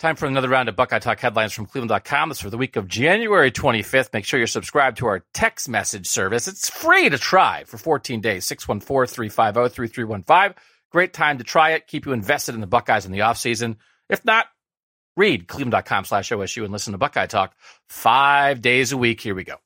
Time for another round of Buckeye Talk headlines from Cleveland.com. This is for the week of January 25th. Make sure you're subscribed to our text message service. It's free to try for 14 days. 614-350-3315. Great time to try it. Keep you invested in the Buckeyes in the offseason. If not, read Cleveland.com slash OSU and listen to Buckeye Talk five days a week. Here we go.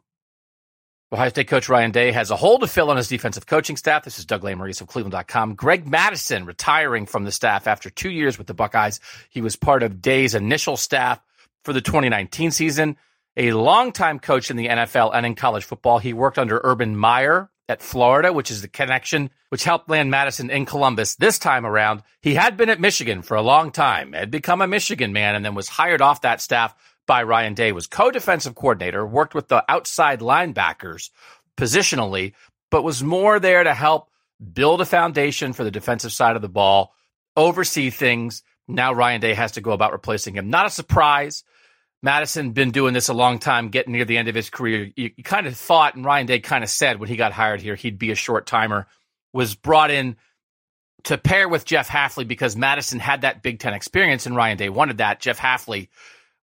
Ohio State coach Ryan Day has a hole to fill on his defensive coaching staff. This is Doug Lesmerises of Cleveland.com. Greg Mattison retiring from the staff after two years with the Buckeyes. He was part of Day's initial staff for the 2019 season. A longtime coach in the NFL and in college football. He worked under Urban Meyer at Florida, which is the connection which helped land Mattison in Columbus this time around. He had been at Michigan for a long time, had become a Michigan man, and then was hired off that staff by Ryan Day was co-defensive coordinator, worked with the outside linebackers positionally, but was more there to help build a foundation for the defensive side of the ball, oversee things. Now Ryan Day has to go about replacing him. Not a surprise. Mattison been doing this a long time, getting near the end of his career. You, you kind of thought, and Ryan Day kind of said when he got hired here, he'd be a short timer. Was brought in to pair with Jeff Hafley because Mattison had that Big Ten experience, and Ryan Day wanted that. Jeff Hafley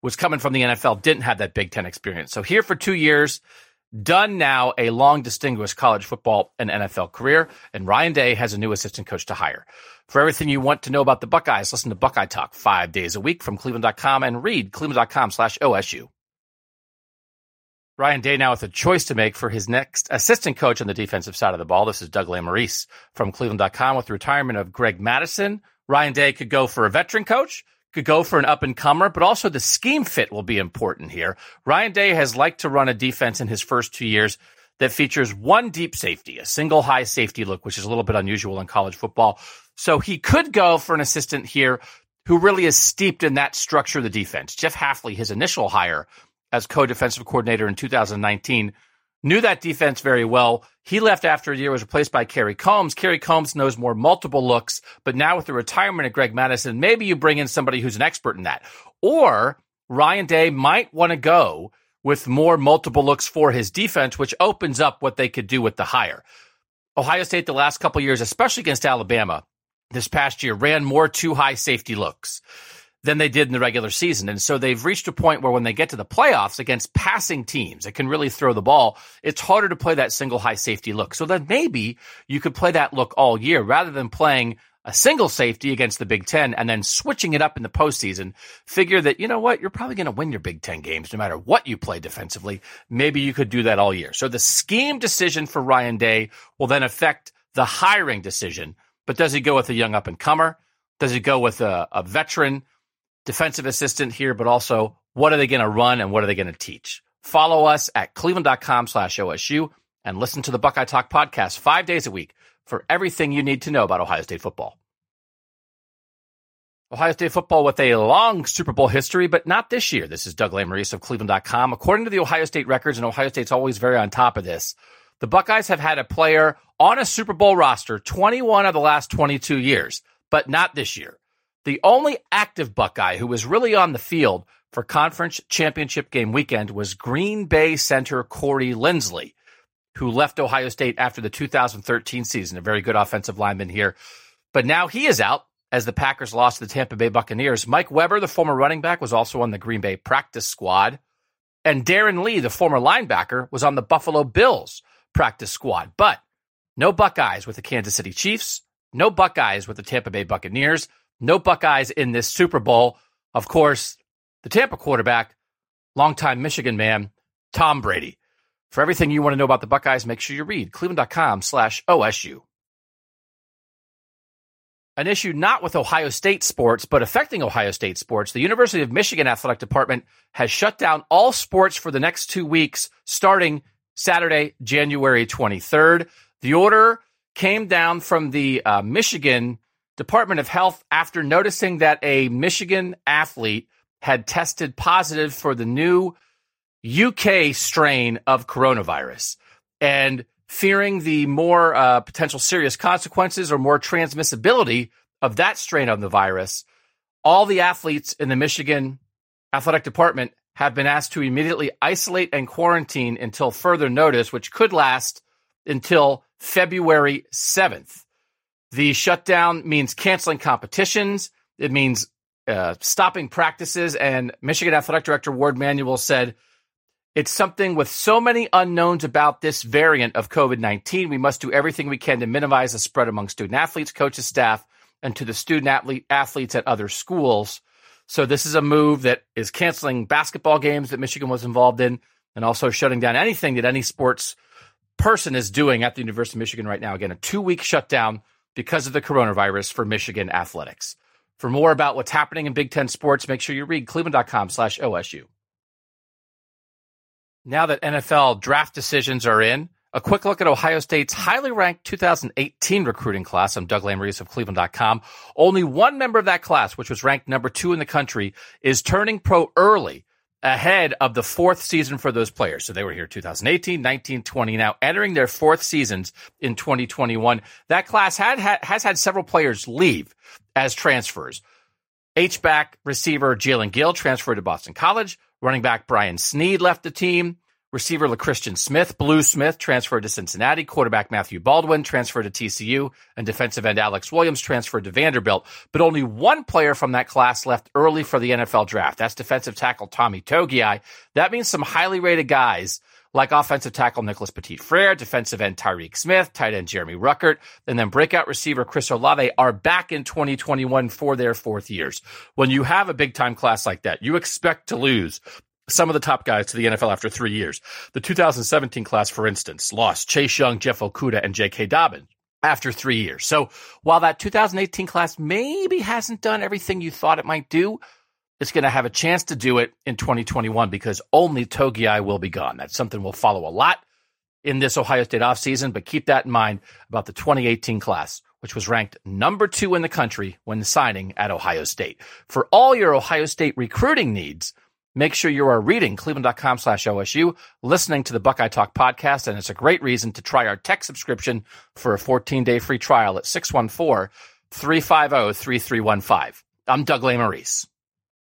was coming from the NFL, didn't have that Big Ten experience. So here for two years, done now a long distinguished college football and NFL career. And Ryan Day has a new assistant coach to hire. For everything you want to know about the Buckeyes, listen to Buckeye Talk five days a week from cleveland.com and read cleveland.com slash OSU. Ryan Day now with a choice to make for his next assistant coach on the defensive side of the ball. This is Doug Lesmerises from cleveland.com with the retirement of Greg Mattison. Ryan Day could go for a veteran coach could go for an up and comer, but also the scheme fit will be important here. Ryan Day has liked to run a defense in his first two years that features one deep safety, a single high safety look, which is a little bit unusual in college football. So he could go for an assistant here who really is steeped in that structure of the defense. Jeff Hafley, his initial hire as co-defensive coordinator in 2019, knew that defense very well. He left after a year, was replaced by Kerry Coombs. Kerry Coombs knows more multiple looks, but now with the retirement of Greg Mattison, maybe you bring in somebody who's an expert in that. Or Ryan Day might want to go with more multiple looks for his defense, which opens up what they could do with the hire. Ohio State, the last couple years, especially against Alabama this past year, ran more two high safety looks than they did in the regular season. And so they've reached a point where when they get to the playoffs against passing teams that can really throw the ball, it's harder to play that single high safety look. So then maybe you could play that look all year rather than playing a single safety against the Big Ten and then switching it up in the postseason. Figure that, you know what, you're probably going to win your Big Ten games no matter what you play defensively. Maybe you could do that all year. So the scheme decision for Ryan Day will then affect the hiring decision. But does he go with a young up and comer? Does he go with a, a veteran? Defensive assistant here, but also what are they going to run and what are they going to teach? Follow us at cleveland.com slash OSU and listen to the Buckeye Talk podcast five days a week for everything you need to know about Ohio State football. Ohio State football with a long Super Bowl history, but not this year. This is Doug Lesmerises of Cleveland.com. According to the Ohio State records, and Ohio State's always very on top of this, the Buckeyes have had a player on a Super Bowl roster 21 of the last 22 years, but not this year. The only active Buckeye who was really on the field for conference championship game weekend was Green Bay center Corey Linsley, who left Ohio State after the 2013 season, a very good offensive lineman here. But now he is out as the Packers lost to the Tampa Bay Buccaneers. Mike Weber, the former running back, was also on the Green Bay practice squad. And Darron Lee, the former linebacker, was on the Buffalo Bills practice squad. But no Buckeyes with the Kansas City Chiefs, no Buckeyes with the Tampa Bay Buccaneers. No Buckeyes in this Super Bowl. Of course, the Tampa quarterback, longtime Michigan man, Tom Brady. For everything you want to know about the Buckeyes, make sure you read cleveland.com slash OSU. An issue not with Ohio State sports, but affecting Ohio State sports. The University of Michigan Athletic Department has shut down all sports for the next two weeks, starting Saturday, January 23rd. The order came down from the uh, Michigan Department of Health after noticing that a Michigan athlete had tested positive for the new UK strain of coronavirus. And fearing the more uh, potential serious consequences or more transmissibility of that strain of the virus, all the athletes in the Michigan athletic department have been asked to immediately isolate and quarantine until further notice, which could last until February 7th. The shutdown means canceling competitions. It means uh, stopping practices. And Michigan Athletic Director Warde Manuel said, it's something with so many unknowns about this variant of COVID 19. We must do everything we can to minimize the spread among student athletes, coaches, staff, and to the student athlete, athletes at other schools. So, this is a move that is canceling basketball games that Michigan was involved in and also shutting down anything that any sports person is doing at the University of Michigan right now. Again, a two week shutdown because of the coronavirus for Michigan athletics. For more about what's happening in Big Ten sports, make sure you read cleveland.com slash OSU. Now that NFL draft decisions are in, a quick look at Ohio State's highly ranked 2018 recruiting class. I'm Doug Lesmerises of Cleveland.com. Only one member of that class, which was ranked number two in the country, is turning pro early ahead of the fourth season for those players. So they were here 2018, 19, 20, now entering their fourth seasons in 2021. That class had, has had several players leave as transfers. H-back receiver Jaelen Gill transferred to Boston College. Running back Brian Snead left the team. Receiver L'Christian Smith, Blue Smith, transferred to Cincinnati. Quarterback Matthew Baldwin transferred to TCU. And defensive end Alex Williams transferred to Vanderbilt. But only one player from that class left early for the NFL draft. That's defensive tackle Tommy Togiai. That means some highly rated guys like offensive tackle Nicholas Petit Frere, defensive end Tyreke Smith, tight end Jeremy Ruckert, and then breakout receiver Chris Olave are back in 2021 for their fourth years. When you have a big time class like that, you expect to lose some of the top guys to the NFL after three years. The 2017 class, for instance, lost Chase Young, Jeff Okudah, and J.K. Dobbins after three years. So while that 2018 class maybe hasn't done everything you thought it might do, it's going to have a chance to do it in 2021 because only Togiai will be gone. That's something we'll follow a lot in this Ohio State offseason, but keep that in mind about the 2018 class, which was ranked number two in the country when signing at Ohio State. For all your Ohio State recruiting needs, Make sure you are reading cleveland.com slash OSU, listening to the Buckeye Talk podcast, and it's a great reason to try our tech subscription for a 14 day free trial at 614 350 3315. I'm Doug Lesmerises.